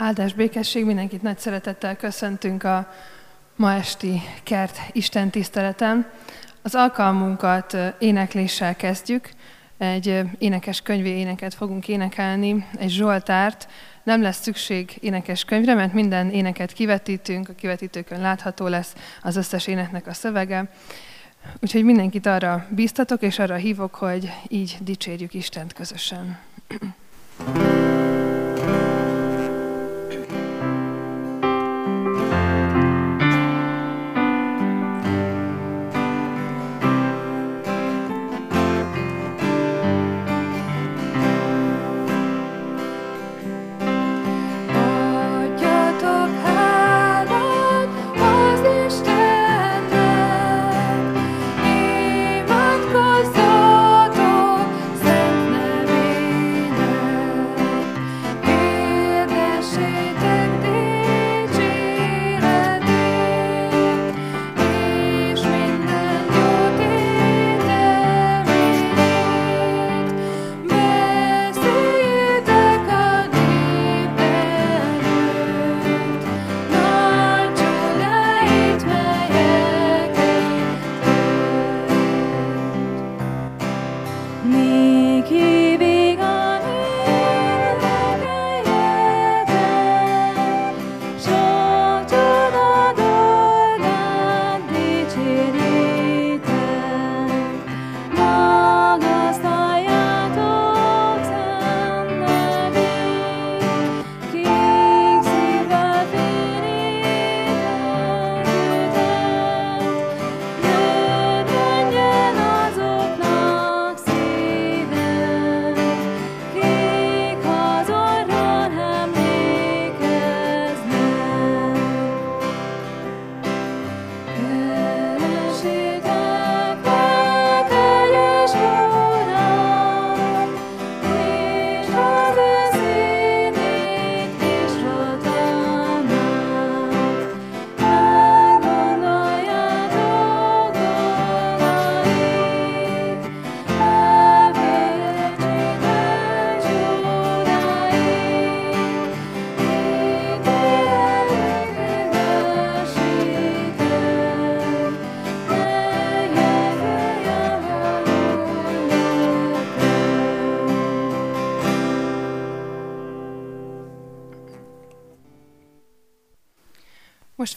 Áldás békesség, mindenkit nagy szeretettel köszöntünk a ma esti kert Isten tiszteleten. Az alkalmunkat énekléssel kezdjük. Egy énekes könyvé éneket fogunk énekelni, egy Zsoltárt. Nem lesz szükség énekes könyvre, mert minden éneket kivetítünk, a kivetítőkön látható lesz az összes éneknek a szövege. Úgyhogy mindenkit arra bíztatok, és arra hívok, hogy így dicsérjük Istent közösen. Most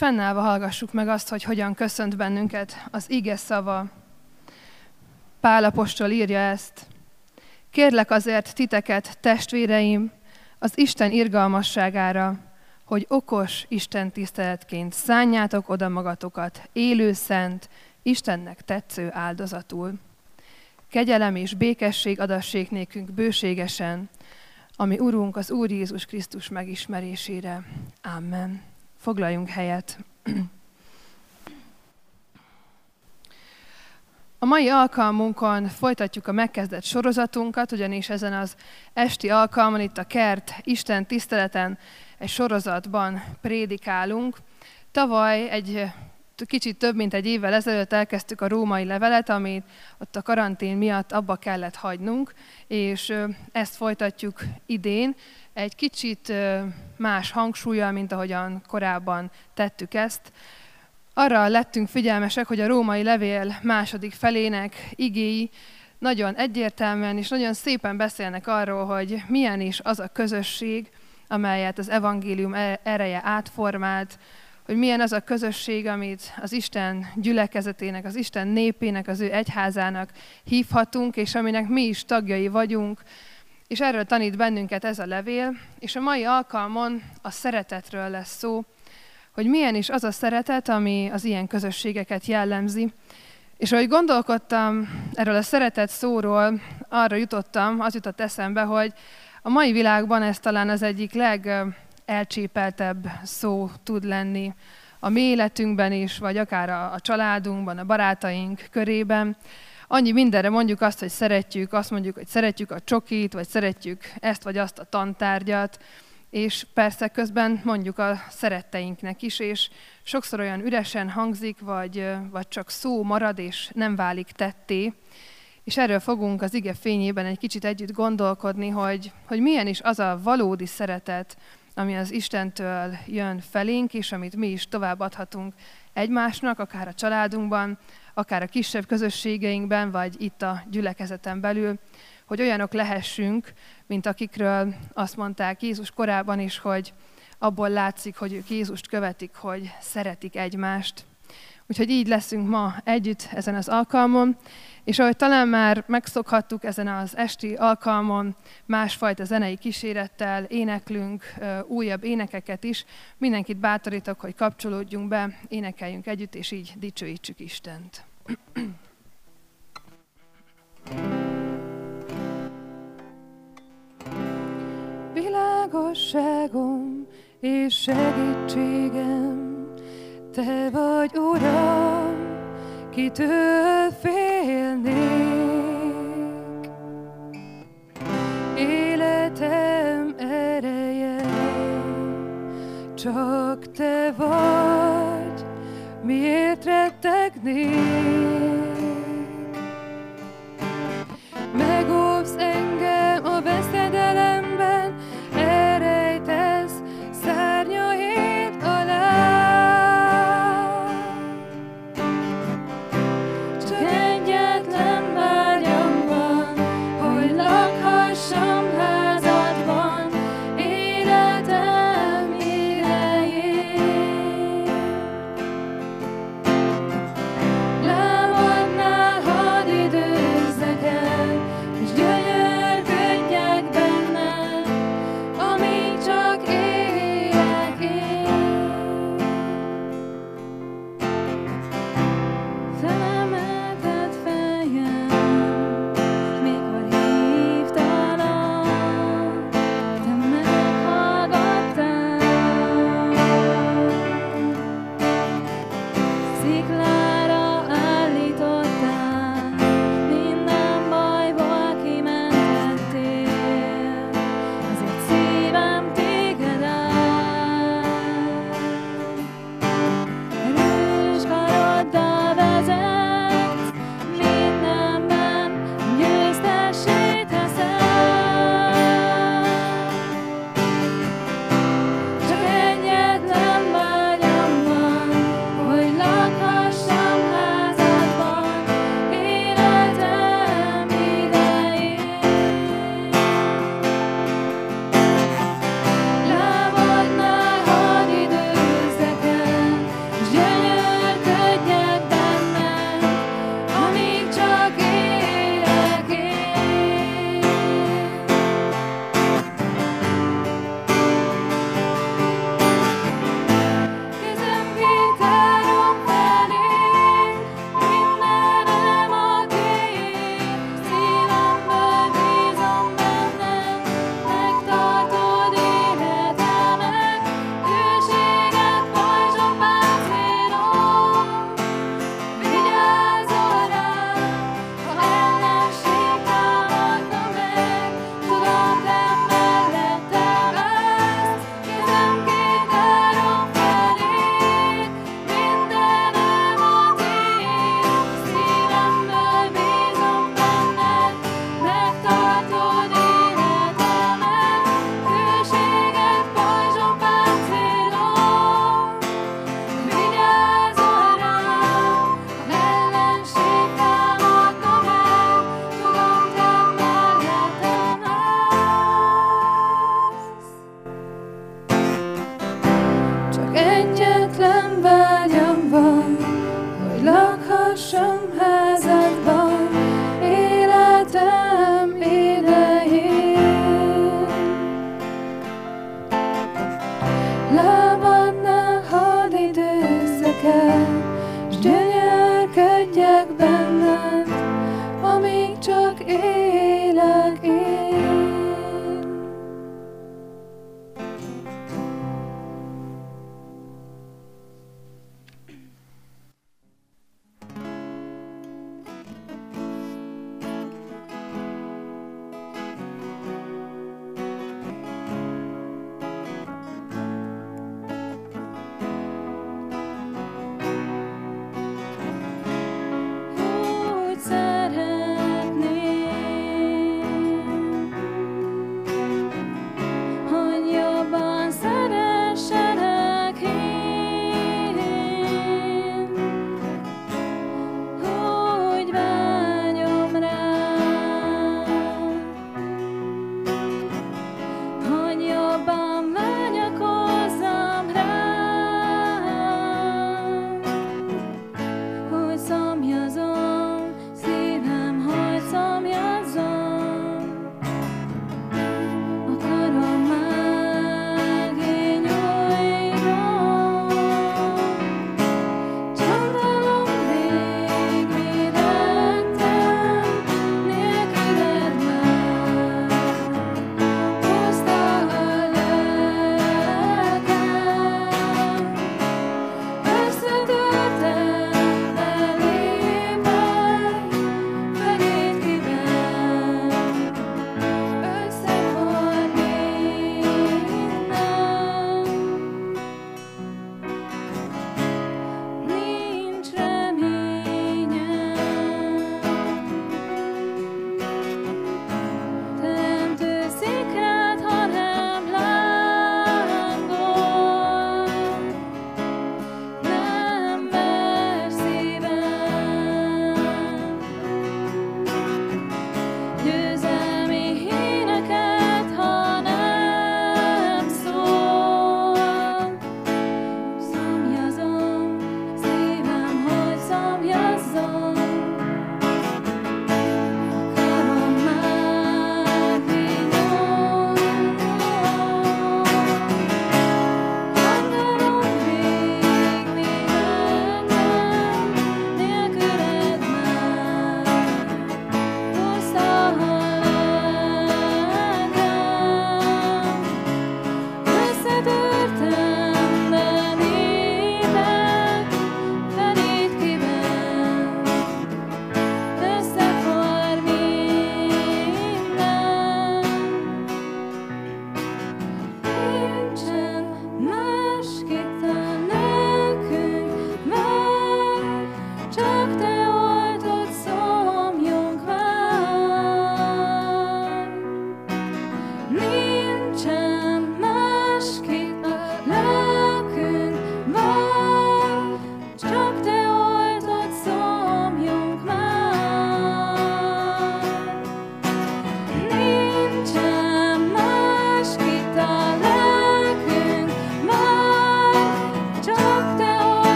fennállva hallgassuk meg azt, hogy hogyan köszönt bennünket az ige szava. Pál apostol írja ezt. Kérlek azért titeket, testvéreim, az Isten irgalmasságára, hogy okos Isten tiszteletként szánjátok oda magatokat, élő szent, Istennek tetsző áldozatul. Kegyelem és békesség adassék nékünk bőségesen, ami Urunk az Úr Jézus Krisztus megismerésére. Amen. Foglaljunk helyet. A mai alkalmunkon folytatjuk a megkezdett sorozatunkat, ugyanis ezen az esti alkalmon, itt a Kert Isten tiszteleten egy sorozatban prédikálunk. Tavaly egy kicsit több mint egy évvel ezelőtt elkezdtük a római levelet, amit ott a karantén miatt abba kellett hagynunk, és ezt folytatjuk idén egy kicsit más hangsúlya, mint ahogyan korábban tettük ezt. Arra lettünk figyelmesek, hogy a római levél második felének igéi nagyon egyértelműen és nagyon szépen beszélnek arról, hogy milyen is az a közösség, amelyet az evangélium e-, ereje átformált, hogy milyen az a közösség, amit az Isten gyülekezetének, az Isten népének, az ő egyházának hívhatunk, és aminek mi is tagjai vagyunk, és erről tanít bennünket ez a levél, és a mai alkalmon a szeretetről lesz szó, hogy milyen is az a szeretet, ami az ilyen közösségeket jellemzi. És ahogy gondolkodtam erről a szeretet szóról, arra jutottam, az jutott eszembe, hogy a mai világban ez talán az egyik legelcsépeltebb szó tud lenni a mi életünkben is, vagy akár a, a családunkban, a barátaink körében annyi mindenre mondjuk azt, hogy szeretjük, azt mondjuk, hogy szeretjük a csokit, vagy szeretjük ezt vagy azt a tantárgyat, és persze közben mondjuk a szeretteinknek is, és sokszor olyan üresen hangzik, vagy, vagy csak szó marad, és nem válik tetté. És erről fogunk az ige fényében egy kicsit együtt gondolkodni, hogy, hogy milyen is az a valódi szeretet, ami az Istentől jön felénk, és amit mi is továbbadhatunk egymásnak, akár a családunkban, akár a kisebb közösségeinkben, vagy itt a gyülekezeten belül, hogy olyanok lehessünk, mint akikről azt mondták Jézus korában is, hogy abból látszik, hogy ők Jézust követik, hogy szeretik egymást. Úgyhogy így leszünk ma együtt ezen az alkalmon, és ahogy talán már megszokhattuk ezen az esti alkalmon, másfajta zenei kísérettel éneklünk újabb énekeket is, mindenkit bátorítok, hogy kapcsolódjunk be, énekeljünk együtt, és így dicsőítsük Istent. Világosságom és segítségem, Te vagy Uram, kitől félnék. Életem ereje, csak Te vagy, miért rettegnék?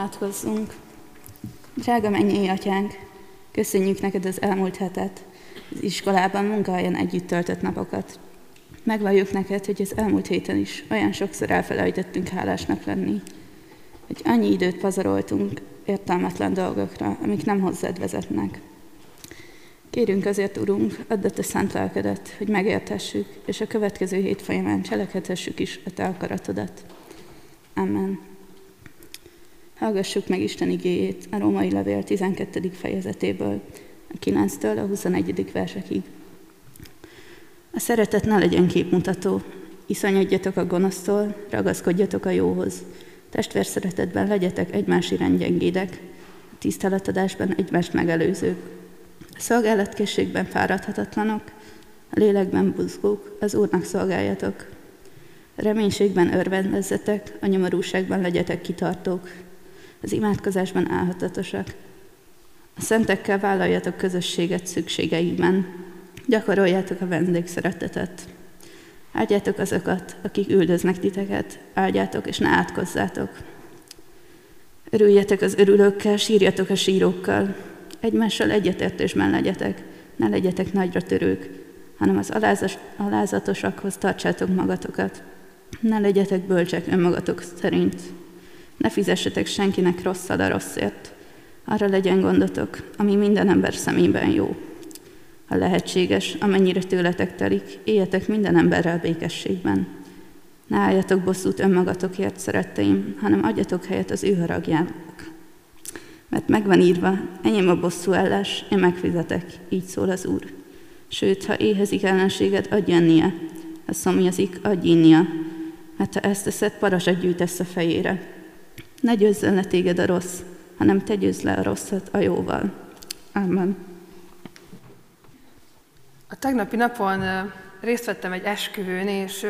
Imádkozzunk! Drága mennyi atyánk, köszönjük neked az elmúlt hetet, az iskolában, munkahelyen együtt töltött napokat. Megvalljuk neked, hogy az elmúlt héten is olyan sokszor elfelejtettünk hálásnak lenni, hogy annyi időt pazaroltunk értelmetlen dolgokra, amik nem hozzád vezetnek. Kérünk azért, Urunk, add a te szent lelkedet, hogy megértessük, és a következő hét folyamán cselekedhessük is a te akaratodat. Amen. Hallgassuk meg Isten igéjét a római levél 12. fejezetéből, a 9-től a 21. versekig. A szeretet ne legyen képmutató, iszonyodjatok a gonosztól, ragaszkodjatok a jóhoz. Testvér szeretetben legyetek egymás irány gyengédek, tiszteletadásban egymást megelőzők. A szolgálatkészségben fáradhatatlanok, a lélekben buzgók, az Úrnak szolgáljatok. A reménységben örvendezzetek, a nyomorúságban legyetek kitartók, az imádkozásban állhatatosak. A szentekkel vállaljatok közösséget szükségeikben, gyakoroljátok a vendégszeretetet. Áldjátok azokat, akik üldöznek titeket, áldjátok és ne átkozzátok. Örüljetek az örülőkkel, sírjatok a sírókkal, egymással egyetértésben legyetek, ne legyetek nagyra törők, hanem az alázatosakhoz tartsátok magatokat. Ne legyetek bölcsek önmagatok szerint. Ne fizessetek senkinek rosszal a rosszért. Arra legyen gondotok, ami minden ember szemében jó. Ha lehetséges, amennyire tőletek telik, éljetek minden emberrel békességben. Ne álljatok bosszút önmagatokért, szeretteim, hanem adjatok helyet az ő haragjának. Mert megvan írva, enyém a bosszú ellás, én megfizetek, így szól az Úr. Sőt, ha éhezik ellenséged, adj ennie, ha szomjazik, adj innia, mert ha ezt teszed, parazsat gyűjtesz a fejére. Ne győzzen le téged a rossz, hanem te győzz le a rosszat a jóval. Amen. A tegnapi napon részt vettem egy esküvőn, és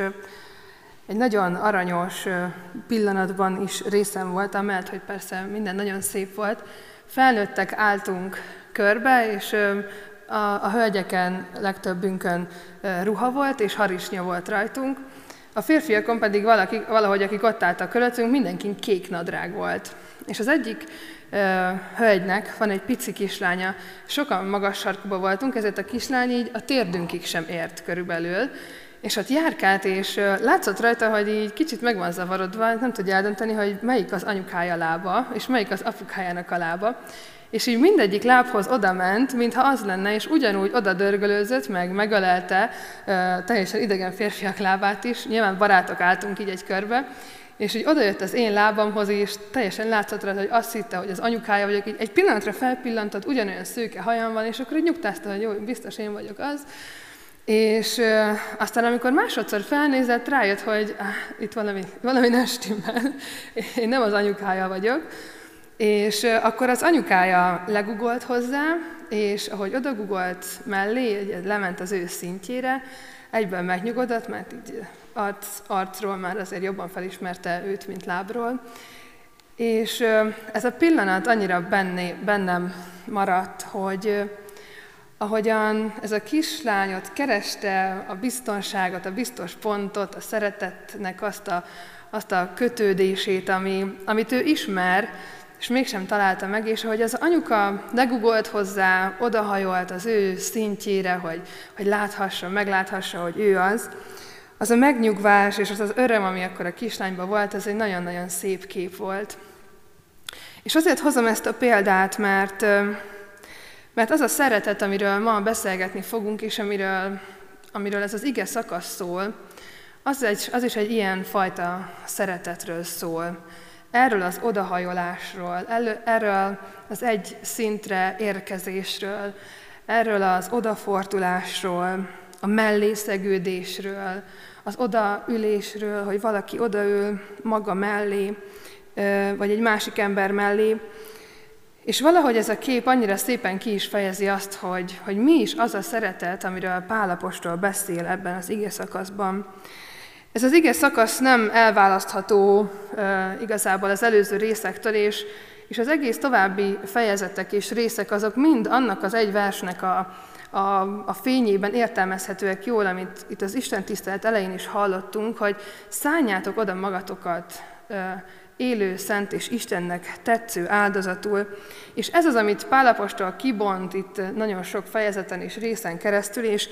egy nagyon aranyos pillanatban is részem volt, amellett, hogy persze minden nagyon szép volt. Felnőttek álltunk körbe, és a, a hölgyeken legtöbbünkön ruha volt, és harisnya volt rajtunk. A férfiakon pedig valaki, valahogy, akik ott álltak körülöttünk, mindenkin kék nadrág volt. És az egyik hölgynek van egy pici kislánya, sokan magas sarkuba voltunk, ezért a kislány így a térdünkig sem ért körülbelül, és ott járkált, és látszott rajta, hogy így kicsit meg van zavarodva, nem tudja eldönteni, hogy melyik az anyukája lába, és melyik az apukájának a lába. És így mindegyik lábhoz oda ment, mintha az lenne, és ugyanúgy oda dörgölőzött, meg megölelte teljesen idegen férfiak lábát is. Nyilván barátok álltunk így egy körbe, és így odajött az én lábamhoz, és teljesen látszott rá, hogy azt hitte, hogy az anyukája vagyok, így egy pillanatra felpillantott, ugyanolyan szőke hajam van, és akkor így nyugtázta, hogy jó, biztos én vagyok az. És uh, aztán, amikor másodszor felnézett, rájött, hogy ah, itt valami, valami nem stimmel, én nem az anyukája vagyok. És akkor az anyukája legugolt hozzá, és ahogy odagugolt mellé, lement az ő szintjére, egyben megnyugodott, mert így arc, arcról már azért jobban felismerte őt, mint lábról. És ez a pillanat annyira benné, bennem maradt, hogy ahogyan ez a kislányot kereste a biztonságot, a biztos pontot, a szeretetnek azt a, azt a kötődését, ami, amit ő ismer, és mégsem találta meg, és ahogy az anyuka legugolt hozzá, odahajolt az ő szintjére, hogy, hogy láthassa, megláthassa, hogy ő az, az a megnyugvás és az az öröm, ami akkor a kislányban volt, ez egy nagyon-nagyon szép kép volt. És azért hozom ezt a példát, mert, mert az a szeretet, amiről ma beszélgetni fogunk, és amiről, amiről ez az ige szakasz szól, az, egy, az is egy ilyen fajta szeretetről szól. Erről az odahajolásról, erről az egy szintre érkezésről, erről az odafordulásról, a mellészegődésről, az odaülésről, hogy valaki odaül maga mellé, vagy egy másik ember mellé. És valahogy ez a kép annyira szépen ki is fejezi azt, hogy, hogy mi is az a szeretet, amiről Pálapostól beszél ebben az ige szakaszban. Ez az ige szakasz nem elválasztható igazából az előző részektől, és, és az egész további fejezetek és részek azok mind annak az egy versnek a, a, a fényében értelmezhetőek jól, amit itt az Isten tisztelet elején is hallottunk, hogy szálljátok oda magatokat élő, szent és Istennek tetsző áldozatul. És ez az, amit Pálapostól kibont itt nagyon sok fejezeten és részen keresztül, és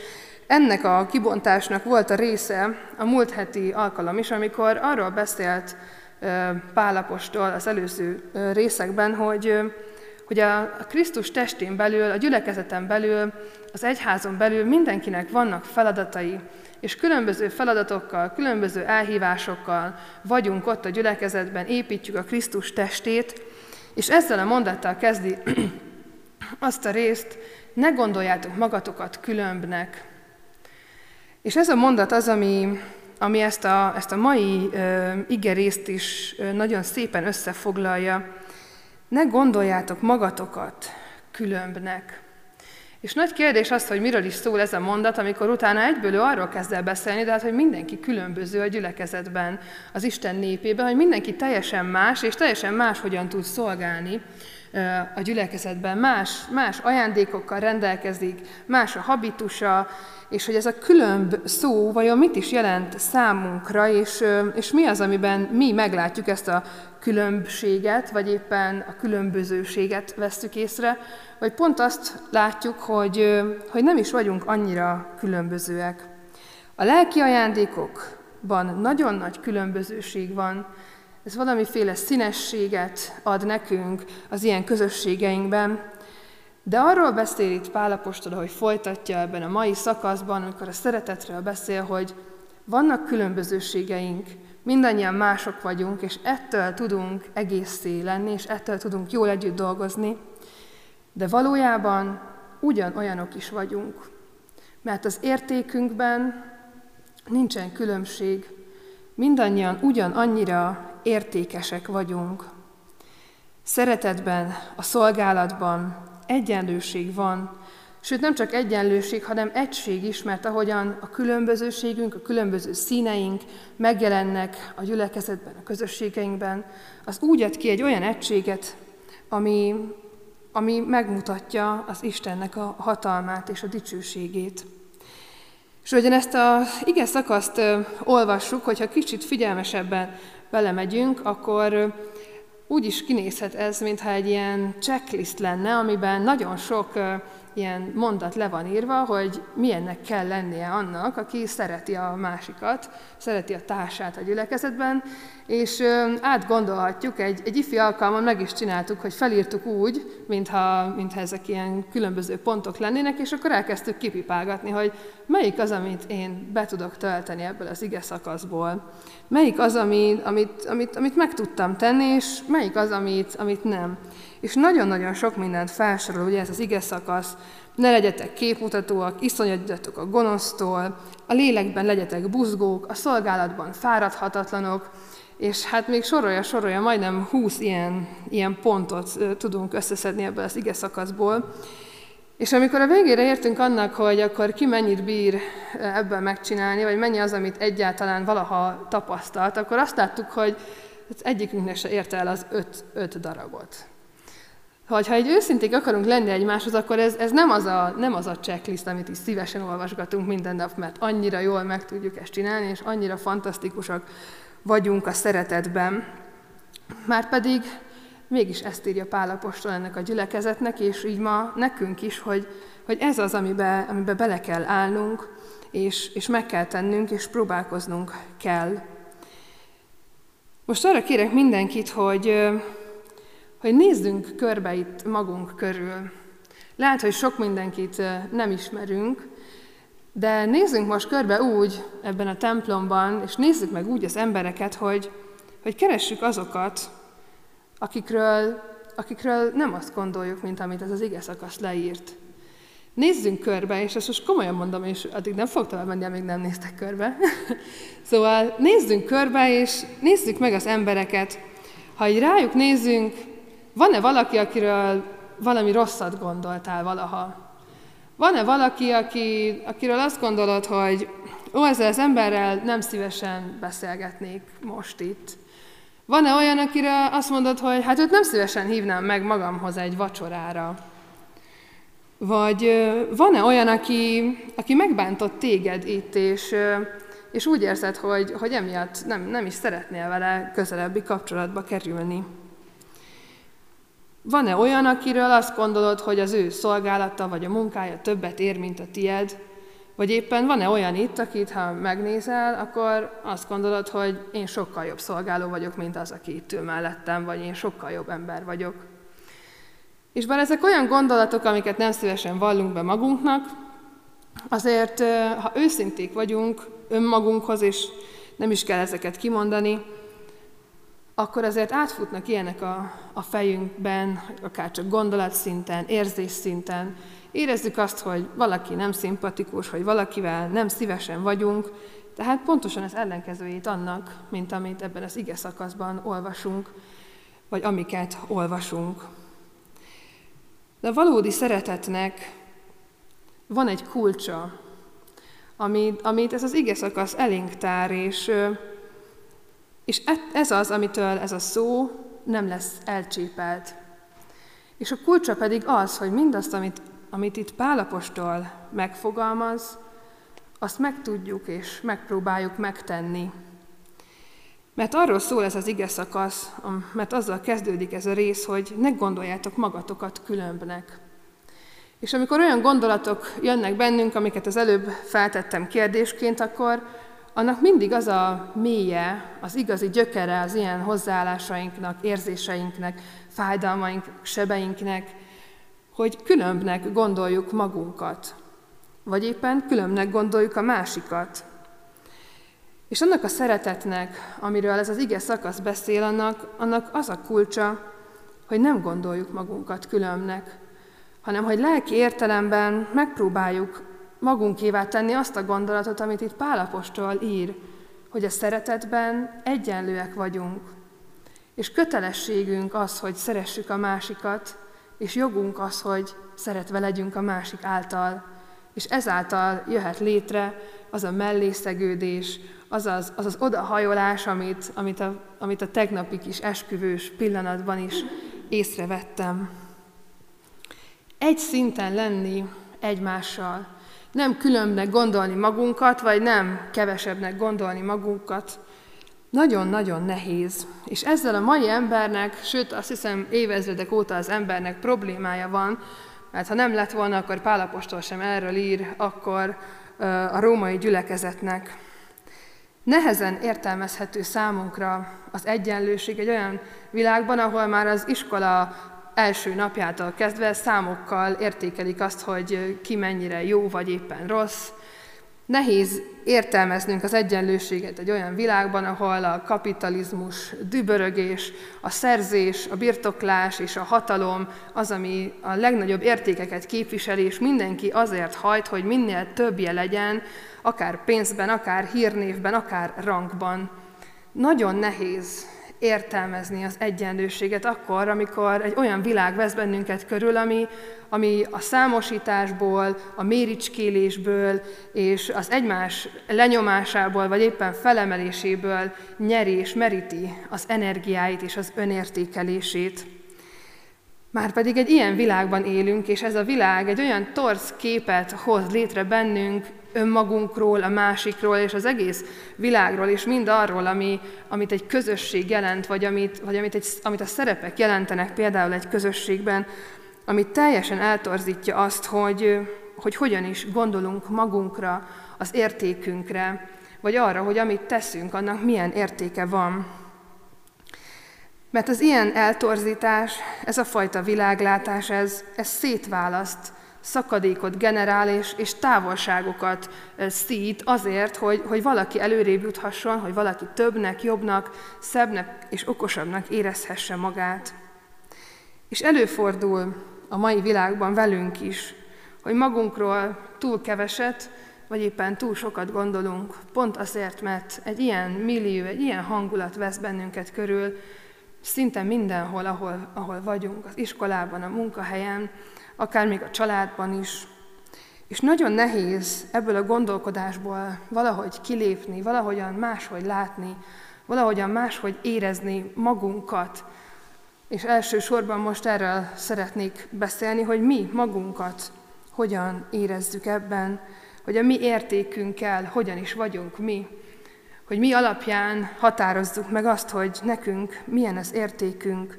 ennek a kibontásnak volt a része a múlt heti alkalom is, amikor arról beszélt Pálapostól az előző részekben, hogy, hogy a Krisztus testén belül, a gyülekezeten belül, az egyházon belül mindenkinek vannak feladatai, és különböző feladatokkal, különböző elhívásokkal vagyunk ott a gyülekezetben, építjük a Krisztus testét, és ezzel a mondattal kezdi azt a részt, ne gondoljátok magatokat különbnek. És ez a mondat az, ami, ami ezt, a, ezt a mai uh, igerészt is uh, nagyon szépen összefoglalja. Ne gondoljátok magatokat különbnek. És nagy kérdés az, hogy miről is szól ez a mondat, amikor utána egyből ő arról kezd el beszélni, de hát, hogy mindenki különböző a gyülekezetben, az Isten népében, hogy mindenki teljesen más, és teljesen más hogyan tud szolgálni a gyülekezetben. Más, más ajándékokkal rendelkezik, más a habitusa, és hogy ez a különb szó vajon mit is jelent számunkra, és, és mi az, amiben mi meglátjuk ezt a különbséget, vagy éppen a különbözőséget vesztük észre, vagy pont azt látjuk, hogy, hogy nem is vagyunk annyira különbözőek. A lelki ajándékokban nagyon nagy különbözőség van, ez valamiféle színességet ad nekünk az ilyen közösségeinkben, de arról beszél itt Pálapostól, hogy folytatja ebben a mai szakaszban, amikor a szeretetről beszél, hogy vannak különbözőségeink, mindannyian mások vagyunk, és ettől tudunk egészé lenni, és ettől tudunk jól együtt dolgozni, de valójában ugyanolyanok is vagyunk. Mert az értékünkben nincsen különbség, mindannyian ugyanannyira értékesek vagyunk. Szeretetben, a szolgálatban egyenlőség van, sőt nem csak egyenlőség, hanem egység is, mert ahogyan a különbözőségünk, a különböző színeink megjelennek a gyülekezetben, a közösségeinkben, az úgy ad ki egy olyan egységet, ami, ami megmutatja az Istennek a hatalmát és a dicsőségét. És ugyan ezt az ige szakaszt olvassuk, hogyha kicsit figyelmesebben belemegyünk, akkor úgy is kinézhet ez, mintha egy ilyen checklist lenne, amiben nagyon sok ilyen mondat le van írva, hogy milyennek kell lennie annak, aki szereti a másikat, szereti a társát a gyülekezetben, és átgondolhatjuk, egy, egy ifi alkalmon meg is csináltuk, hogy felírtuk úgy, mintha, mintha ezek ilyen különböző pontok lennének, és akkor elkezdtük kipipálgatni, hogy melyik az, amit én be tudok tölteni ebből az ige szakaszból, melyik az, amit, amit, amit, amit meg tudtam tenni, és melyik az, amit, amit nem. És nagyon-nagyon sok mindent felsorol, ugye ez az ige szakasz, ne legyetek képmutatóak, iszonyodjatok a gonosztól, a lélekben legyetek buzgók, a szolgálatban fáradhatatlanok, és hát még sorolja, sorolja, majdnem 20 ilyen, ilyen pontot tudunk összeszedni ebből az ige szakaszból. És amikor a végére értünk annak, hogy akkor ki mennyit bír ebből megcsinálni, vagy mennyi az, amit egyáltalán valaha tapasztalt, akkor azt láttuk, hogy egyikünknek se érte el az öt, öt darabot. Ha egy őszinték akarunk lenni egymáshoz, akkor ez, ez nem, az a, nem az a checklist, amit is szívesen olvasgatunk minden nap, mert annyira jól meg tudjuk ezt csinálni, és annyira fantasztikusak vagyunk a szeretetben. Márpedig mégis ezt írja Pálapostól ennek a gyülekezetnek, és így ma nekünk is, hogy, hogy ez az, amibe, amibe bele kell állnunk, és, és meg kell tennünk, és próbálkoznunk kell. Most arra kérek mindenkit, hogy, hogy nézzünk körbe itt magunk körül. Lehet, hogy sok mindenkit nem ismerünk, de nézzünk most körbe úgy ebben a templomban, és nézzük meg úgy az embereket, hogy, hogy keressük azokat, akikről, akikről nem azt gondoljuk, mint amit ez az ige szakasz leírt. Nézzünk körbe, és ezt most komolyan mondom, és addig nem fog tovább menni, amíg nem néztek körbe. szóval nézzünk körbe, és nézzük meg az embereket. Ha így rájuk nézzünk, van-e valaki, akiről valami rosszat gondoltál valaha? Van-e valaki, aki, akiről azt gondolod, hogy ó, ezzel az emberrel nem szívesen beszélgetnék most itt? Van-e olyan, akire azt mondod, hogy hát őt nem szívesen hívnám meg magamhoz egy vacsorára? Vagy van-e olyan, aki, aki megbántott téged itt, és, és úgy érzed, hogy, hogy emiatt nem, nem is szeretnél vele közelebbi kapcsolatba kerülni. Van-e olyan, akiről azt gondolod, hogy az ő szolgálata vagy a munkája többet ér, mint a tied? Vagy éppen van-e olyan itt, akit ha megnézel, akkor azt gondolod, hogy én sokkal jobb szolgáló vagyok, mint az, aki itt ül mellettem, vagy én sokkal jobb ember vagyok. És bár ezek olyan gondolatok, amiket nem szívesen vallunk be magunknak, azért, ha őszinték vagyunk önmagunkhoz, és nem is kell ezeket kimondani, akkor azért átfutnak ilyenek a, a fejünkben, akár csak gondolatszinten, érzésszinten. Érezzük azt, hogy valaki nem szimpatikus, hogy valakivel nem szívesen vagyunk, tehát pontosan az ellenkezőjét annak, mint amit ebben az ige szakaszban olvasunk, vagy amiket olvasunk. De a valódi szeretetnek van egy kulcsa, amit, amit ez az ige szakasz elénk tár, és, és e, ez az, amitől ez a szó nem lesz elcsépelt. És a kulcsa pedig az, hogy mindazt, amit, amit itt Pálapostól megfogalmaz, azt megtudjuk és megpróbáljuk megtenni. Mert arról szól ez az ige szakasz, mert azzal kezdődik ez a rész, hogy ne gondoljátok magatokat különbnek. És amikor olyan gondolatok jönnek bennünk, amiket az előbb feltettem kérdésként, akkor annak mindig az a mélye, az igazi gyökere az ilyen hozzáállásainknak, érzéseinknek, fájdalmaink, sebeinknek, hogy különbnek gondoljuk magunkat, vagy éppen különbnek gondoljuk a másikat. És annak a szeretetnek, amiről ez az ige szakasz beszél, annak, annak az a kulcsa, hogy nem gondoljuk magunkat különbnek, hanem hogy lelki értelemben megpróbáljuk magunkévá tenni azt a gondolatot, amit itt Pálapostól ír, hogy a szeretetben egyenlőek vagyunk, és kötelességünk az, hogy szeressük a másikat, és jogunk az, hogy szeretve legyünk a másik által. És ezáltal jöhet létre az a mellészegődés, az az, az, az odahajolás, amit, amit, a, amit a tegnapi kis esküvős pillanatban is észrevettem. Egy szinten lenni egymással, nem különbnek gondolni magunkat, vagy nem kevesebbnek gondolni magunkat, nagyon-nagyon nehéz. És ezzel a mai embernek, sőt azt hiszem évezredek óta az embernek problémája van, mert ha nem lett volna, akkor Pálapostól sem erről ír, akkor a római gyülekezetnek. Nehezen értelmezhető számunkra az egyenlőség egy olyan világban, ahol már az iskola első napjától kezdve számokkal értékelik azt, hogy ki mennyire jó vagy éppen rossz. Nehéz értelmeznünk az egyenlőséget egy olyan világban, ahol a kapitalizmus, dübörögés, a szerzés, a birtoklás és a hatalom az, ami a legnagyobb értékeket képviseli, és mindenki azért hajt, hogy minél többje legyen, akár pénzben, akár hírnévben, akár rangban. Nagyon nehéz értelmezni az egyenlőséget akkor, amikor egy olyan világ vesz bennünket körül, ami, ami a számosításból, a méricskélésből és az egymás lenyomásából, vagy éppen felemeléséből nyeri és meríti az energiáit és az önértékelését. Márpedig egy ilyen világban élünk, és ez a világ egy olyan torz képet hoz létre bennünk, önmagunkról, a másikról és az egész világról, és mind arról, ami, amit egy közösség jelent, vagy, amit, vagy amit, egy, amit a szerepek jelentenek például egy közösségben, ami teljesen eltorzítja azt, hogy, hogy hogyan is gondolunk magunkra, az értékünkre, vagy arra, hogy amit teszünk, annak milyen értéke van. Mert az ilyen eltorzítás, ez a fajta világlátás, ez, ez szétválaszt szakadékot generál és, és távolságokat szít azért, hogy, hogy valaki előrébb juthasson, hogy valaki többnek, jobbnak, szebbnek és okosabbnak érezhesse magát. És előfordul a mai világban velünk is, hogy magunkról túl keveset, vagy éppen túl sokat gondolunk, pont azért, mert egy ilyen millió, egy ilyen hangulat vesz bennünket körül, szinte mindenhol, ahol, ahol vagyunk, az iskolában, a munkahelyen, akár még a családban is. És nagyon nehéz ebből a gondolkodásból valahogy kilépni, valahogyan máshogy látni, valahogyan máshogy érezni magunkat. És elsősorban most erről szeretnék beszélni, hogy mi magunkat hogyan érezzük ebben, hogy a mi értékünkkel hogyan is vagyunk mi, hogy mi alapján határozzuk meg azt, hogy nekünk milyen az értékünk.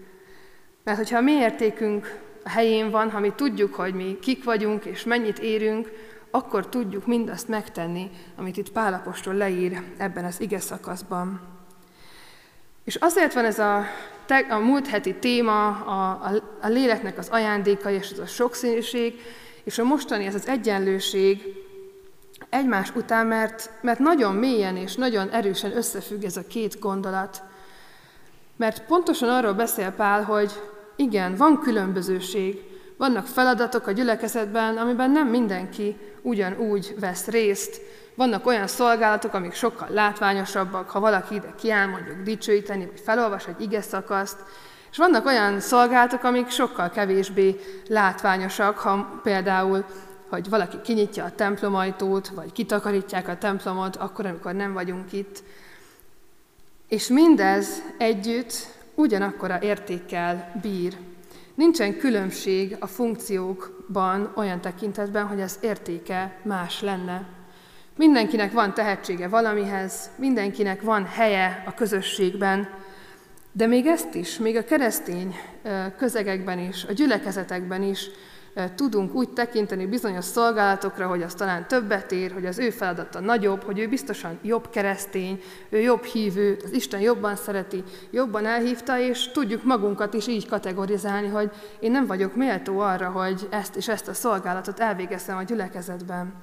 Mert hogyha a mi értékünk helyén van, ha mi tudjuk, hogy mi kik vagyunk és mennyit érünk, akkor tudjuk mindazt megtenni, amit itt Pálapostól leír ebben az ige szakaszban. És azért van ez a, a múlt heti téma, a, a, a léleknek az ajándéka és az a sokszínűség, és a mostani ez az egyenlőség egymás után, mert, mert nagyon mélyen és nagyon erősen összefügg ez a két gondolat. Mert pontosan arról beszél Pál, hogy igen, van különbözőség, vannak feladatok a gyülekezetben, amiben nem mindenki ugyanúgy vesz részt. Vannak olyan szolgálatok, amik sokkal látványosabbak, ha valaki ide kiáll mondjuk dicsőíteni, vagy felolvas egy ige szakaszt, és vannak olyan szolgálatok, amik sokkal kevésbé látványosak, ha például, hogy valaki kinyitja a templomajtót, vagy kitakarítják a templomot, akkor, amikor nem vagyunk itt. És mindez együtt ugyanakkora értékkel bír. Nincsen különbség a funkciókban olyan tekintetben, hogy az értéke más lenne. Mindenkinek van tehetsége valamihez, mindenkinek van helye a közösségben, de még ezt is, még a keresztény közegekben is, a gyülekezetekben is tudunk úgy tekinteni bizonyos szolgálatokra, hogy az talán többet ér, hogy az ő feladata nagyobb, hogy ő biztosan jobb keresztény, ő jobb hívő, az Isten jobban szereti, jobban elhívta, és tudjuk magunkat is így kategorizálni, hogy én nem vagyok méltó arra, hogy ezt és ezt a szolgálatot elvégezzem a gyülekezetben.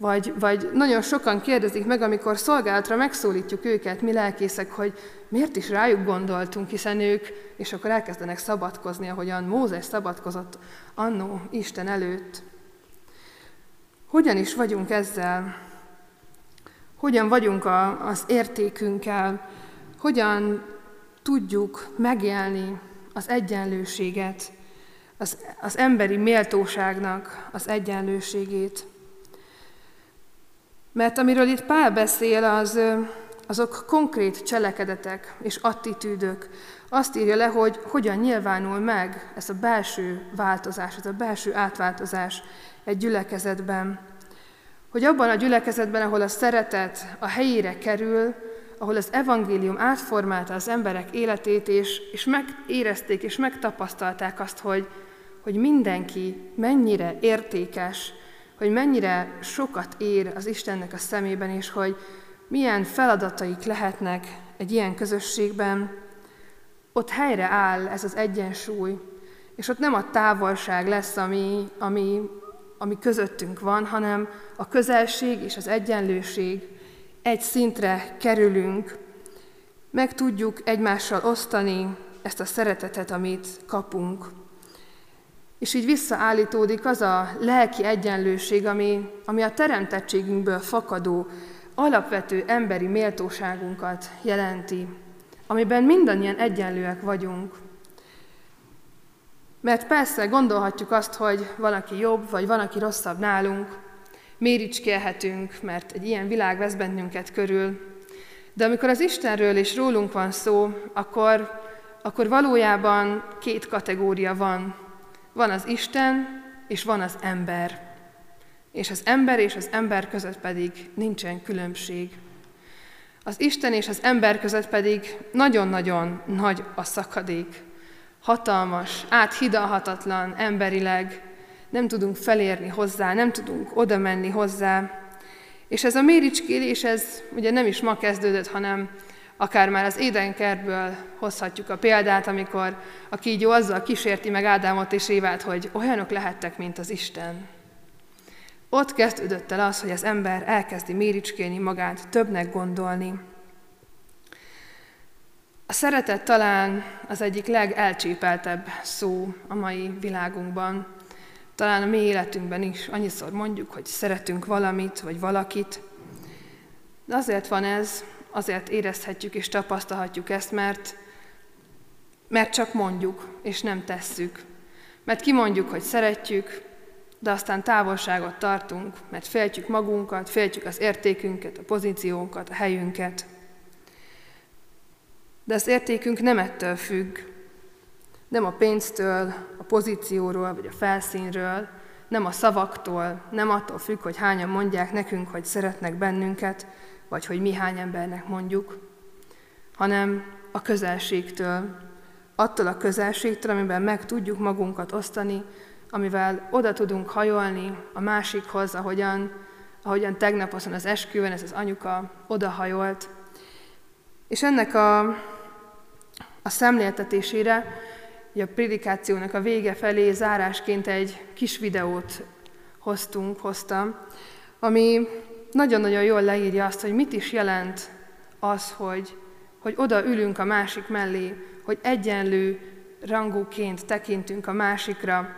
Vagy, vagy nagyon sokan kérdezik meg, amikor szolgálatra megszólítjuk őket, mi lelkészek, hogy miért is rájuk gondoltunk, hiszen ők, és akkor elkezdenek szabadkozni, ahogyan Mózes szabadkozott annó Isten előtt. Hogyan is vagyunk ezzel? Hogyan vagyunk a, az értékünkkel? Hogyan tudjuk megélni az egyenlőséget, az, az emberi méltóságnak az egyenlőségét? Mert amiről itt Pál beszél, az, azok konkrét cselekedetek és attitűdök. Azt írja le, hogy hogyan nyilvánul meg ez a belső változás, ez a belső átváltozás egy gyülekezetben. Hogy abban a gyülekezetben, ahol a szeretet a helyére kerül, ahol az evangélium átformálta az emberek életét, és, és megérezték és megtapasztalták azt, hogy, hogy mindenki mennyire értékes, hogy mennyire sokat ér az Istennek a szemében, és hogy milyen feladataik lehetnek egy ilyen közösségben, ott helyre áll ez az egyensúly, és ott nem a távolság lesz, ami, ami, ami közöttünk van, hanem a közelség és az egyenlőség egy szintre kerülünk, meg tudjuk egymással osztani ezt a szeretetet, amit kapunk. És így visszaállítódik az a lelki egyenlőség, ami, ami a teremtettségünkből fakadó, alapvető emberi méltóságunkat jelenti, amiben mindannyian egyenlőek vagyunk. Mert persze gondolhatjuk azt, hogy valaki jobb, vagy van, aki rosszabb nálunk, méricskélhetünk, mert egy ilyen világ vesz bennünket körül. De amikor az Istenről és rólunk van szó, akkor, akkor valójában két kategória van, van az Isten, és van az ember. És az ember és az ember között pedig nincsen különbség. Az Isten és az ember között pedig nagyon-nagyon nagy a szakadék. Hatalmas, áthidalhatatlan emberileg, nem tudunk felérni hozzá, nem tudunk oda menni hozzá. És ez a méricskélés, ez ugye nem is ma kezdődött, hanem Akár már az édenkertből hozhatjuk a példát, amikor a kígyó azzal kísérti meg Ádámot és Évát, hogy olyanok lehettek, mint az Isten. Ott kezdődött el az, hogy az ember elkezdi méricskélni magát, többnek gondolni. A szeretet talán az egyik legelcsépeltebb szó a mai világunkban. Talán a mi életünkben is annyiszor mondjuk, hogy szeretünk valamit vagy valakit. De azért van ez, azért érezhetjük és tapasztalhatjuk ezt, mert, mert csak mondjuk, és nem tesszük. Mert kimondjuk, hogy szeretjük, de aztán távolságot tartunk, mert féltjük magunkat, féltjük az értékünket, a pozíciónkat, a helyünket. De az értékünk nem ettől függ, nem a pénztől, a pozícióról vagy a felszínről, nem a szavaktól, nem attól függ, hogy hányan mondják nekünk, hogy szeretnek bennünket, vagy hogy mi hány embernek mondjuk, hanem a közelségtől, attól a közelségtől, amiben meg tudjuk magunkat osztani, amivel oda tudunk hajolni a másikhoz, ahogyan, ahogyan tegnap azon az esküvőn ez az anyuka odahajolt. És ennek a, a szemléltetésére, a prédikációnak a vége felé zárásként egy kis videót hoztunk, hoztam, ami nagyon-nagyon jól leírja azt, hogy mit is jelent az, hogy, hogy oda ülünk a másik mellé, hogy egyenlő rangúként tekintünk a másikra,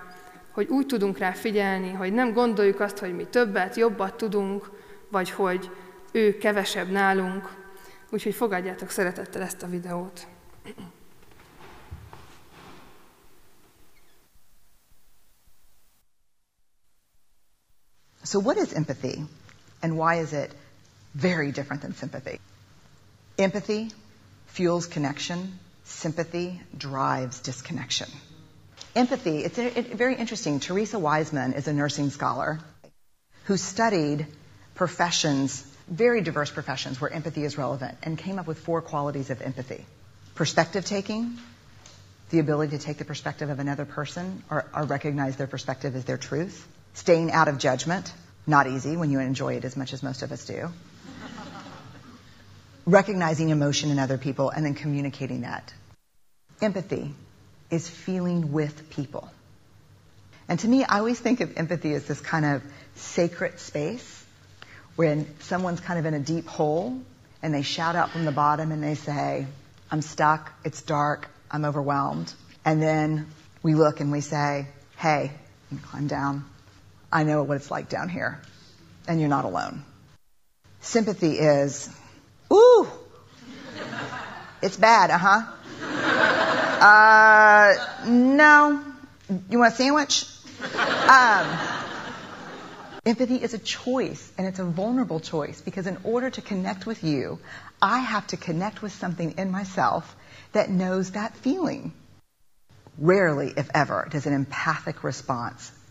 hogy úgy tudunk rá figyelni, hogy nem gondoljuk azt, hogy mi többet, jobbat tudunk, vagy hogy ő kevesebb nálunk. Úgyhogy fogadjátok szeretettel ezt a videót. So, what is empathy, and why is it very different than sympathy? Empathy fuels connection, sympathy drives disconnection. Empathy, it's very interesting. Teresa Wiseman is a nursing scholar who studied professions, very diverse professions where empathy is relevant, and came up with four qualities of empathy perspective taking, the ability to take the perspective of another person or, or recognize their perspective as their truth Staying out of judgment, not easy when you enjoy it as much as most of us do. Recognizing emotion in other people and then communicating that. Empathy is feeling with people. And to me, I always think of empathy as this kind of sacred space when someone's kind of in a deep hole and they shout out from the bottom and they say, I'm stuck, it's dark, I'm overwhelmed. And then we look and we say, hey, climb down. I know what it's like down here, and you're not alone. Sympathy is, ooh, it's bad, uh huh. Uh, no. You want a sandwich? Um, empathy is a choice, and it's a vulnerable choice because in order to connect with you, I have to connect with something in myself that knows that feeling. Rarely, if ever, does an empathic response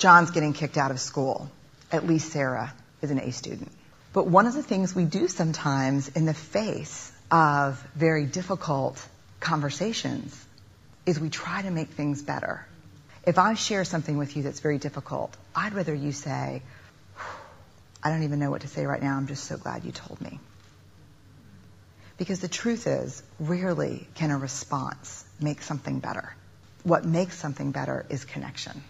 John's getting kicked out of school. At least Sarah is an A student. But one of the things we do sometimes in the face of very difficult conversations is we try to make things better. If I share something with you that's very difficult, I'd rather you say, I don't even know what to say right now. I'm just so glad you told me. Because the truth is, rarely can a response make something better. What makes something better is connection.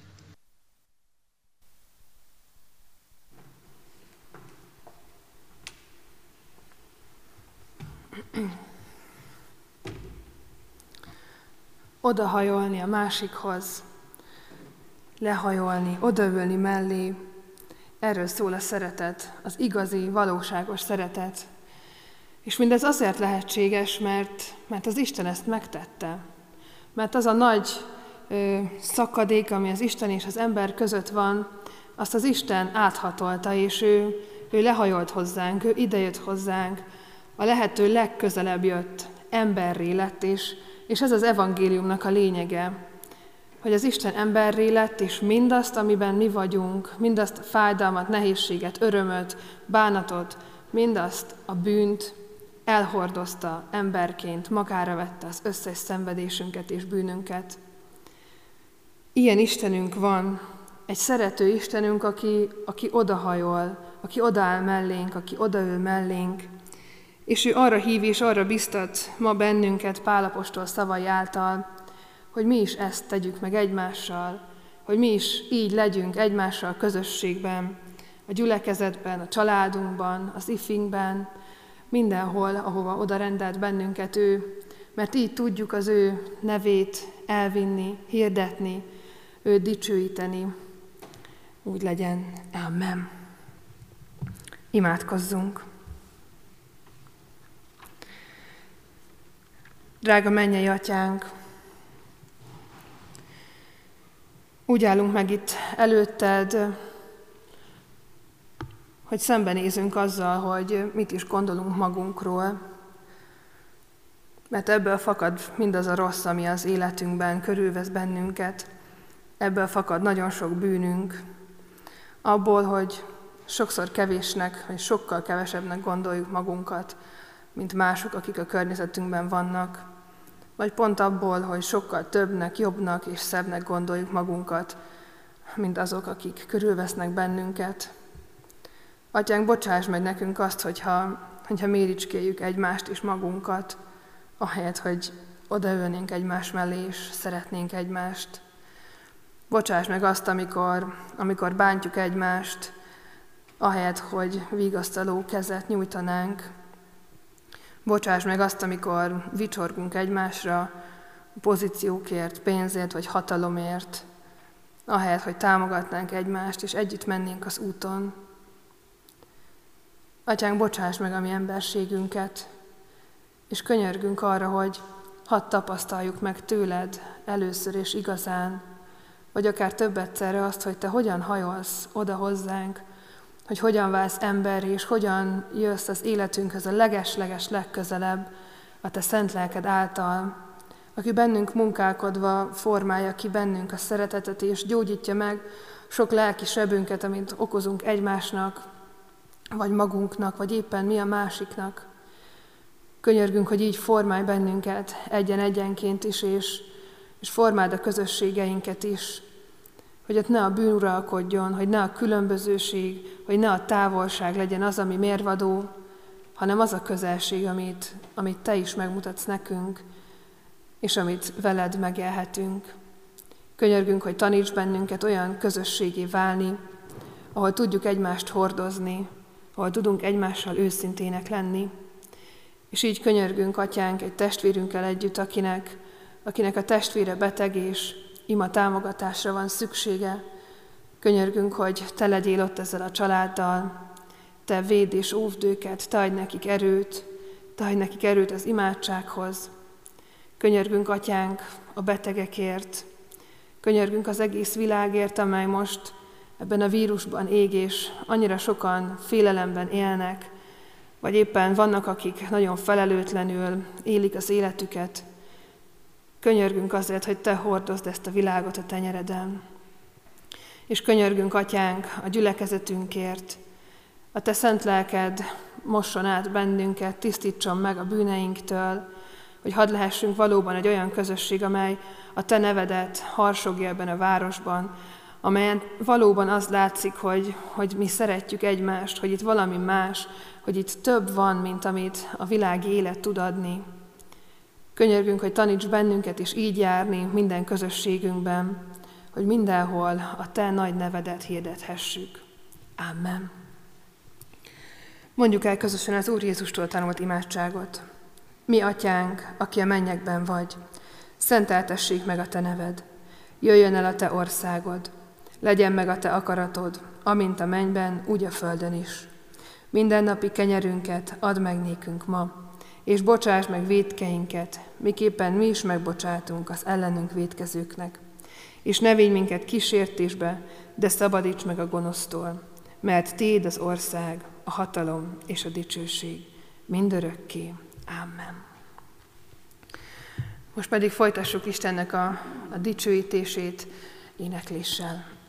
Odahajolni a másikhoz, lehajolni, odaülni mellé, erről szól a szeretet, az igazi, valóságos szeretet. És mindez azért lehetséges, mert, mert az Isten ezt megtette. Mert az a nagy ö, szakadék, ami az Isten és az ember között van, azt az Isten áthatolta, és ő, ő lehajolt hozzánk, ő idejött hozzánk, a lehető legközelebb jött, emberré lett, és, és ez az evangéliumnak a lényege, hogy az Isten emberré lett, és mindazt, amiben mi vagyunk, mindazt a fájdalmat, nehézséget, örömöt, bánatot, mindazt a bűnt elhordozta emberként, magára vette az összes szenvedésünket és bűnünket. Ilyen Istenünk van, egy szerető Istenünk, aki, aki odahajol, aki odaáll mellénk, aki odaül mellénk, és ő arra hív és arra biztat ma bennünket Pálapostól szavai által, hogy mi is ezt tegyük meg egymással, hogy mi is így legyünk egymással közösségben, a gyülekezetben, a családunkban, az ifingben, mindenhol, ahova oda rendelt bennünket ő, mert így tudjuk az ő nevét elvinni, hirdetni, őt dicsőíteni. Úgy legyen. Amen. Imádkozzunk! Drága mennyei atyánk, úgy állunk meg itt előtted, hogy szembenézünk azzal, hogy mit is gondolunk magunkról, mert ebből fakad mindaz a rossz, ami az életünkben körülvesz bennünket. Ebből fakad nagyon sok bűnünk, abból, hogy sokszor kevésnek, vagy sokkal kevesebbnek gondoljuk magunkat, mint mások, akik a környezetünkben vannak, vagy pont abból, hogy sokkal többnek, jobbnak és szebbnek gondoljuk magunkat, mint azok, akik körülvesznek bennünket. Atyánk, bocsáss meg nekünk azt, hogyha, hogyha méricskéljük egymást és magunkat, ahelyett, hogy odaülnénk egymás mellé, és szeretnénk egymást. Bocsáss meg azt, amikor, amikor bántjuk egymást, ahelyett, hogy vigasztaló kezet nyújtanánk. Bocsáss meg azt, amikor vicsorgunk egymásra pozíciókért, pénzért vagy hatalomért, ahelyett, hogy támogatnánk egymást, és együtt mennénk az úton. Atyánk, bocsáss meg a mi emberségünket, és könyörgünk arra, hogy hadd tapasztaljuk meg tőled először és igazán, vagy akár több egyszerre azt, hogy te hogyan hajolsz oda hozzánk, hogy hogyan válsz ember, és hogyan jössz az életünkhöz a leges-leges legközelebb a te szent lelked által, aki bennünk munkálkodva formálja ki bennünk a szeretetet, és gyógyítja meg sok lelki sebünket, amit okozunk egymásnak, vagy magunknak, vagy éppen mi a másiknak. Könyörgünk, hogy így formálj bennünket egyen-egyenként is, és, és formáld a közösségeinket is, hogy ott ne a bűn uralkodjon, hogy ne a különbözőség, hogy ne a távolság legyen az, ami mérvadó, hanem az a közelség, amit, amit Te is megmutatsz nekünk, és amit veled megélhetünk. Könyörgünk, hogy taníts bennünket olyan közösségé válni, ahol tudjuk egymást hordozni, ahol tudunk egymással őszintének lenni. És így könyörgünk, atyánk, egy testvérünkkel együtt, akinek, akinek a testvére beteg és ima támogatásra van szüksége. Könyörgünk, hogy te legyél ott ezzel a családdal, te véd és óvd őket, te adj nekik erőt, te adj nekik erőt az imádsághoz. Könyörgünk, atyánk, a betegekért, könyörgünk az egész világért, amely most ebben a vírusban ég, és annyira sokan félelemben élnek, vagy éppen vannak, akik nagyon felelőtlenül élik az életüket. Könyörgünk azért, hogy Te hordozd ezt a világot a tenyereden. És könyörgünk, Atyánk, a gyülekezetünkért. A Te szent lelked mosson át bennünket, tisztítson meg a bűneinktől, hogy hadd lehessünk valóban egy olyan közösség, amely a Te nevedet harsogja ebben a városban, amelyen valóban az látszik, hogy, hogy mi szeretjük egymást, hogy itt valami más, hogy itt több van, mint amit a világi élet tud adni. Könyörgünk, hogy taníts bennünket is így járni minden közösségünkben, hogy mindenhol a Te nagy nevedet hirdethessük. Amen. Mondjuk el közösen az Úr Jézustól tanult imádságot. Mi, Atyánk, aki a mennyekben vagy, szenteltessék meg a Te neved. Jöjjön el a Te országod, legyen meg a Te akaratod, amint a mennyben, úgy a földön is. Minden napi kenyerünket add meg nékünk ma, és bocsáss meg védkeinket, miképpen mi is megbocsátunk az ellenünk védkezőknek. És ne védj minket kísértésbe, de szabadíts meg a gonosztól, mert Téd az ország, a hatalom és a dicsőség mindörökké. Amen. Most pedig folytassuk Istennek a, a dicsőítését énekléssel.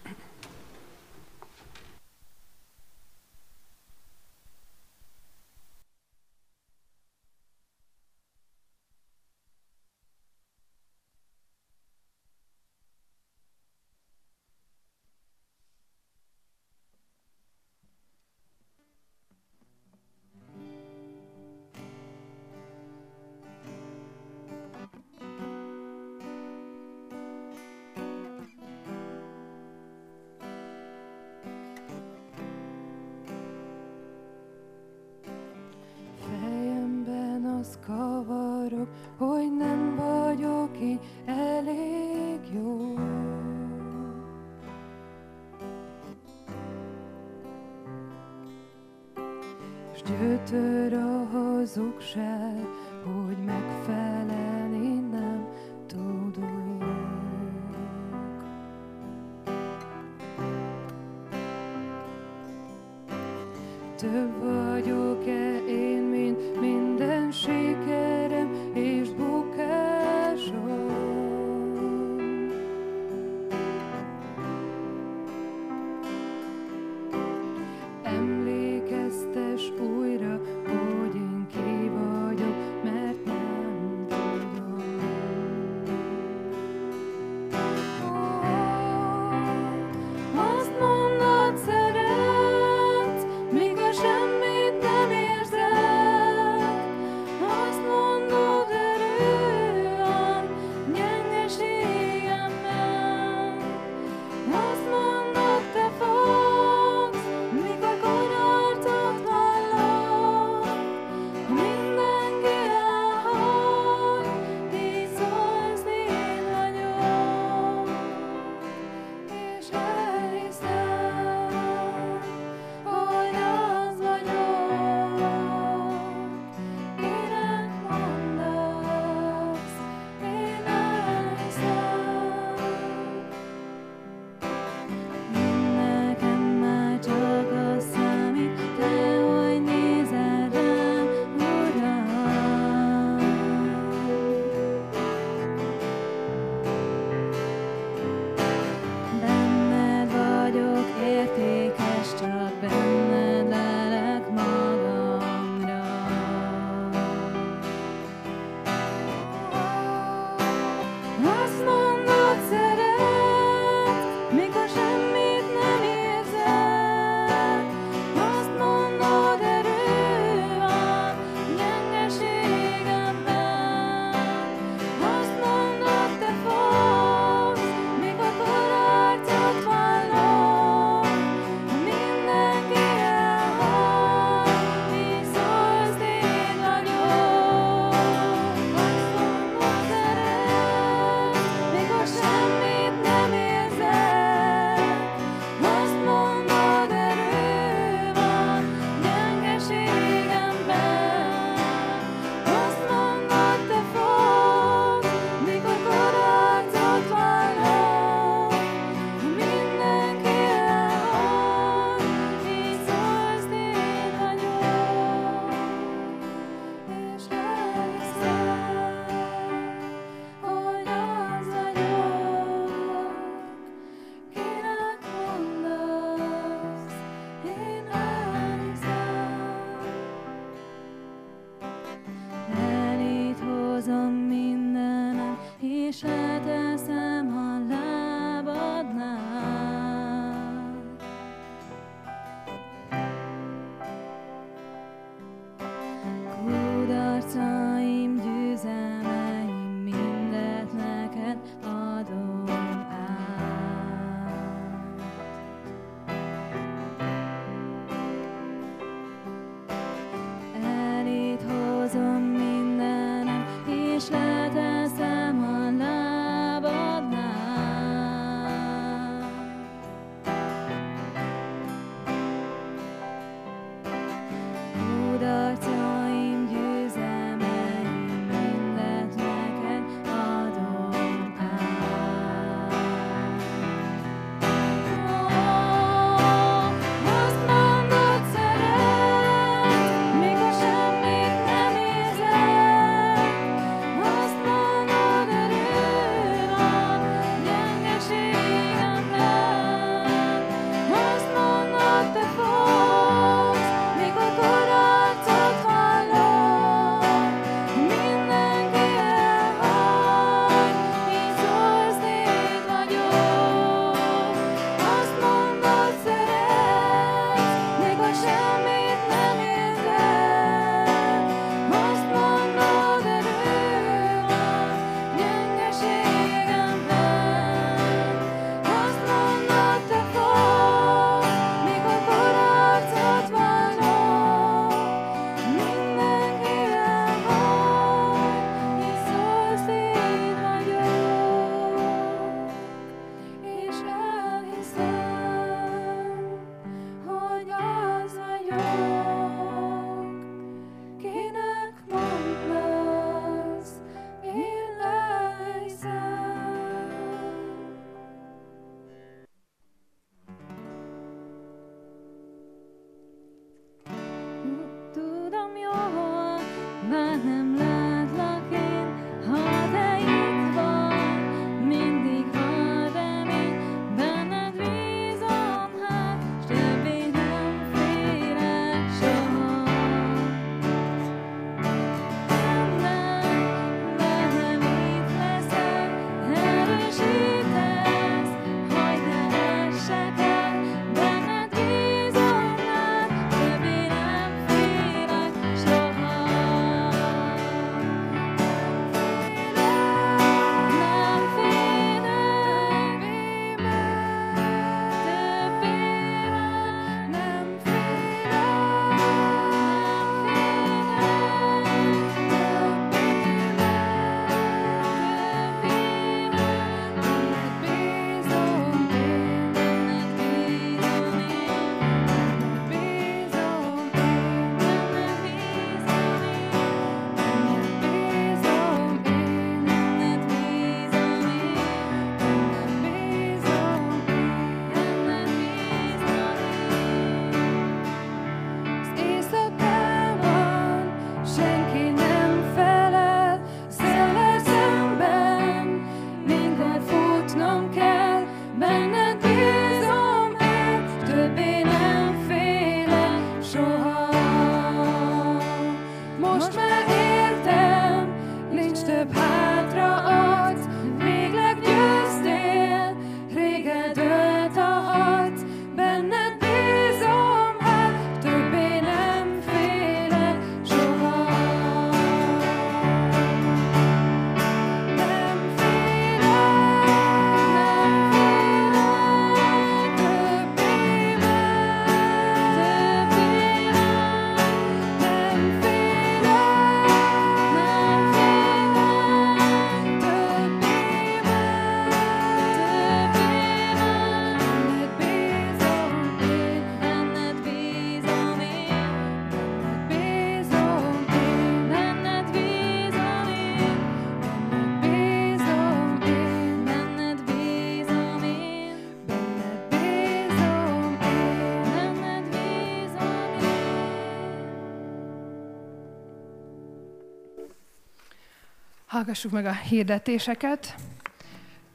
Hallgassuk meg a hirdetéseket.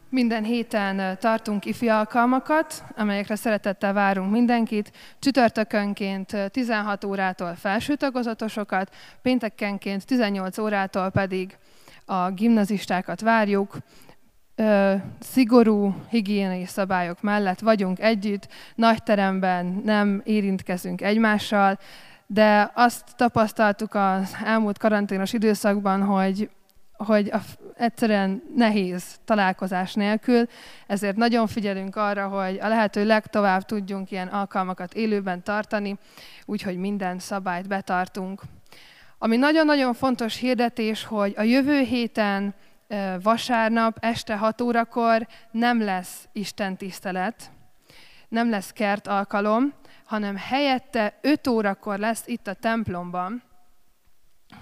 Minden héten tartunk ifi alkalmakat, amelyekre szeretettel várunk mindenkit. Csütörtökönként 16 órától felső tagozatosokat, péntekenként 18 órától pedig a gimnazistákat várjuk. Szigorú higiéniai szabályok mellett vagyunk együtt, nagy teremben nem érintkezünk egymással, de azt tapasztaltuk az elmúlt karanténos időszakban, hogy hogy a, egyszerűen nehéz találkozás nélkül, ezért nagyon figyelünk arra, hogy a lehető legtovább tudjunk ilyen alkalmakat élőben tartani, úgyhogy minden szabályt betartunk. Ami nagyon-nagyon fontos hirdetés, hogy a jövő héten vasárnap este 6 órakor nem lesz Isten tisztelet, nem lesz kert alkalom, hanem helyette 5 órakor lesz itt a templomban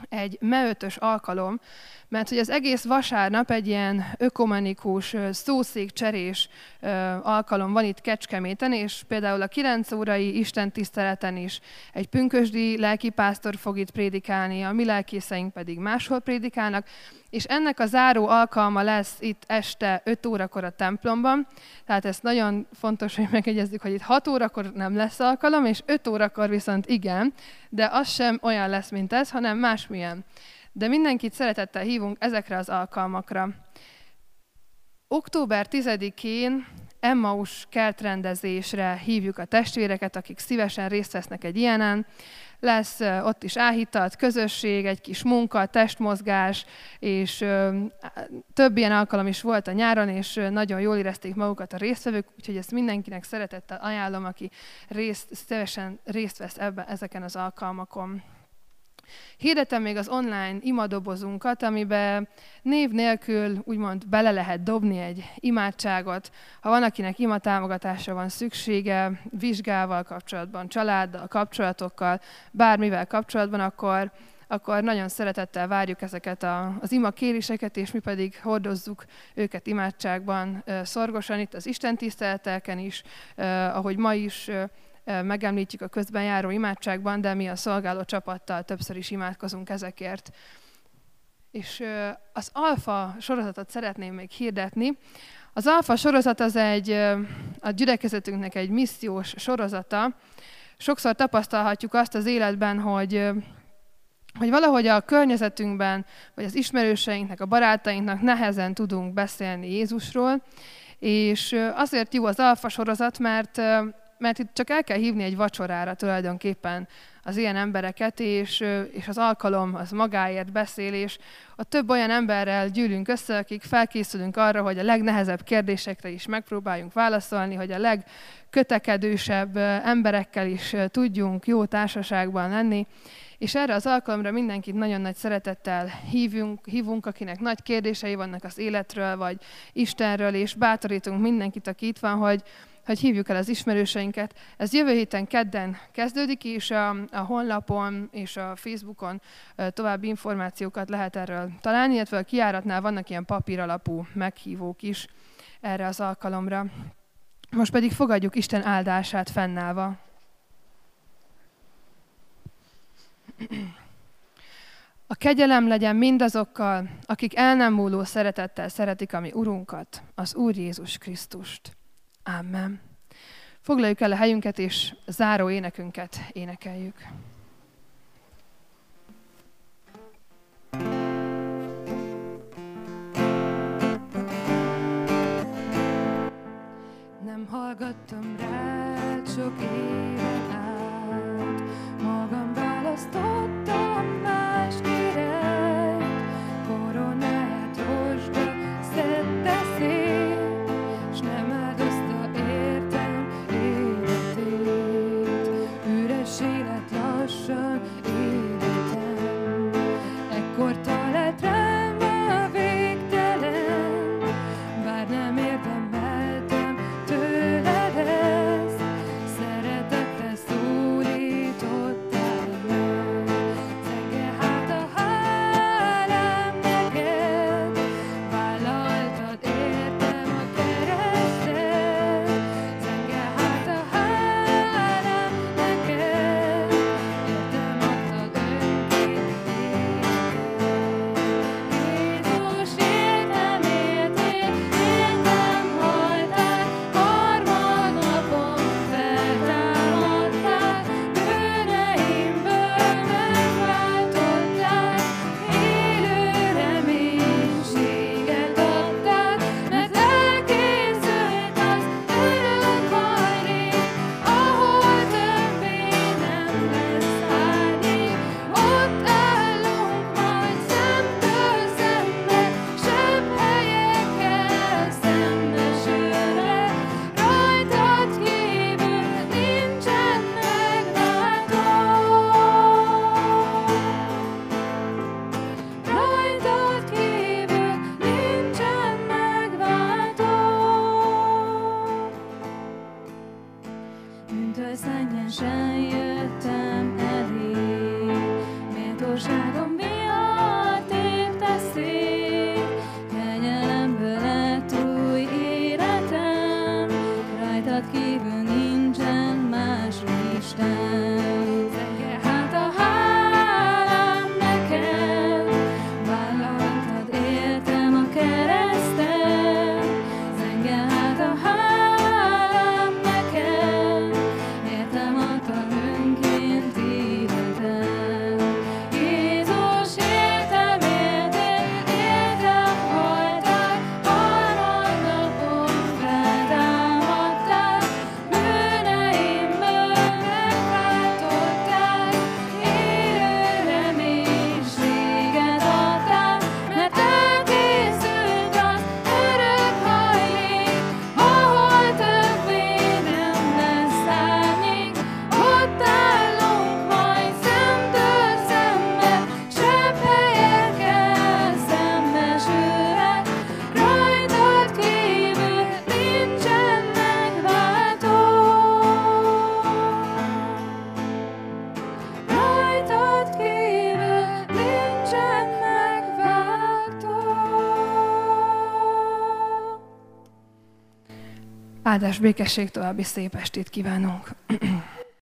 egy meötös alkalom, mert hogy az egész vasárnap egy ilyen ökumenikus, szószékcserés alkalom van itt Kecskeméten, és például a 9 órai Isten tiszteleten is egy pünkösdi lelkipásztor fog itt prédikálni, a mi lelkészeink pedig máshol prédikálnak, és ennek a záró alkalma lesz itt este 5 órakor a templomban, tehát ez nagyon fontos, hogy megegyezzük, hogy itt 6 órakor nem lesz alkalom, és 5 órakor viszont igen, de az sem olyan lesz, mint ez, hanem másmilyen de mindenkit szeretettel hívunk ezekre az alkalmakra. Október 10-én Emmaus kertrendezésre hívjuk a testvéreket, akik szívesen részt vesznek egy ilyenen. Lesz ott is áhítat, közösség, egy kis munka, testmozgás, és több ilyen alkalom is volt a nyáron, és nagyon jól érezték magukat a résztvevők, úgyhogy ezt mindenkinek szeretettel ajánlom, aki részt, szívesen részt vesz ebben, ezeken az alkalmakon. Hirdetem még az online imadobozunkat, amiben név nélkül úgymond bele lehet dobni egy imádságot. Ha van, akinek imatámogatásra van szüksége, vizsgával kapcsolatban, családdal, kapcsolatokkal, bármivel kapcsolatban, akkor, akkor nagyon szeretettel várjuk ezeket a, az ima kéréseket, és mi pedig hordozzuk őket imádságban szorgosan itt az Isten tiszteletelken is, ahogy ma is megemlítjük a közben járó imádságban, de mi a szolgáló csapattal többször is imádkozunk ezekért. És az alfa sorozatot szeretném még hirdetni. Az alfa sorozat az egy, a gyülekezetünknek egy missziós sorozata. Sokszor tapasztalhatjuk azt az életben, hogy hogy valahogy a környezetünkben, vagy az ismerőseinknek, a barátainknak nehezen tudunk beszélni Jézusról, és azért jó az alfa sorozat, mert, mert itt csak el kell hívni egy vacsorára tulajdonképpen az ilyen embereket, és, és az alkalom az magáért beszél, és a több olyan emberrel gyűlünk össze, akik felkészülünk arra, hogy a legnehezebb kérdésekre is megpróbáljunk válaszolni, hogy a legkötekedősebb emberekkel is tudjunk jó társaságban lenni, és erre az alkalomra mindenkit nagyon nagy szeretettel hívunk, hívunk, akinek nagy kérdései vannak az életről, vagy Istenről, és bátorítunk mindenkit, aki itt van, hogy, hogy hívjuk el az ismerőseinket. Ez jövő héten kedden kezdődik, és a, a honlapon és a Facebookon további információkat lehet erről találni, illetve a kiáratnál vannak ilyen papíralapú meghívók is erre az alkalomra. Most pedig fogadjuk Isten áldását fennállva. A kegyelem legyen mindazokkal, akik el nem múló szeretettel szeretik a mi Urunkat, az Úr Jézus Krisztust. Amen. Foglaljuk el a helyünket, és záró énekünket énekeljük. Nem hallgattam rád sok éven át, magam választottam Áldás békesség további szép estét kívánunk!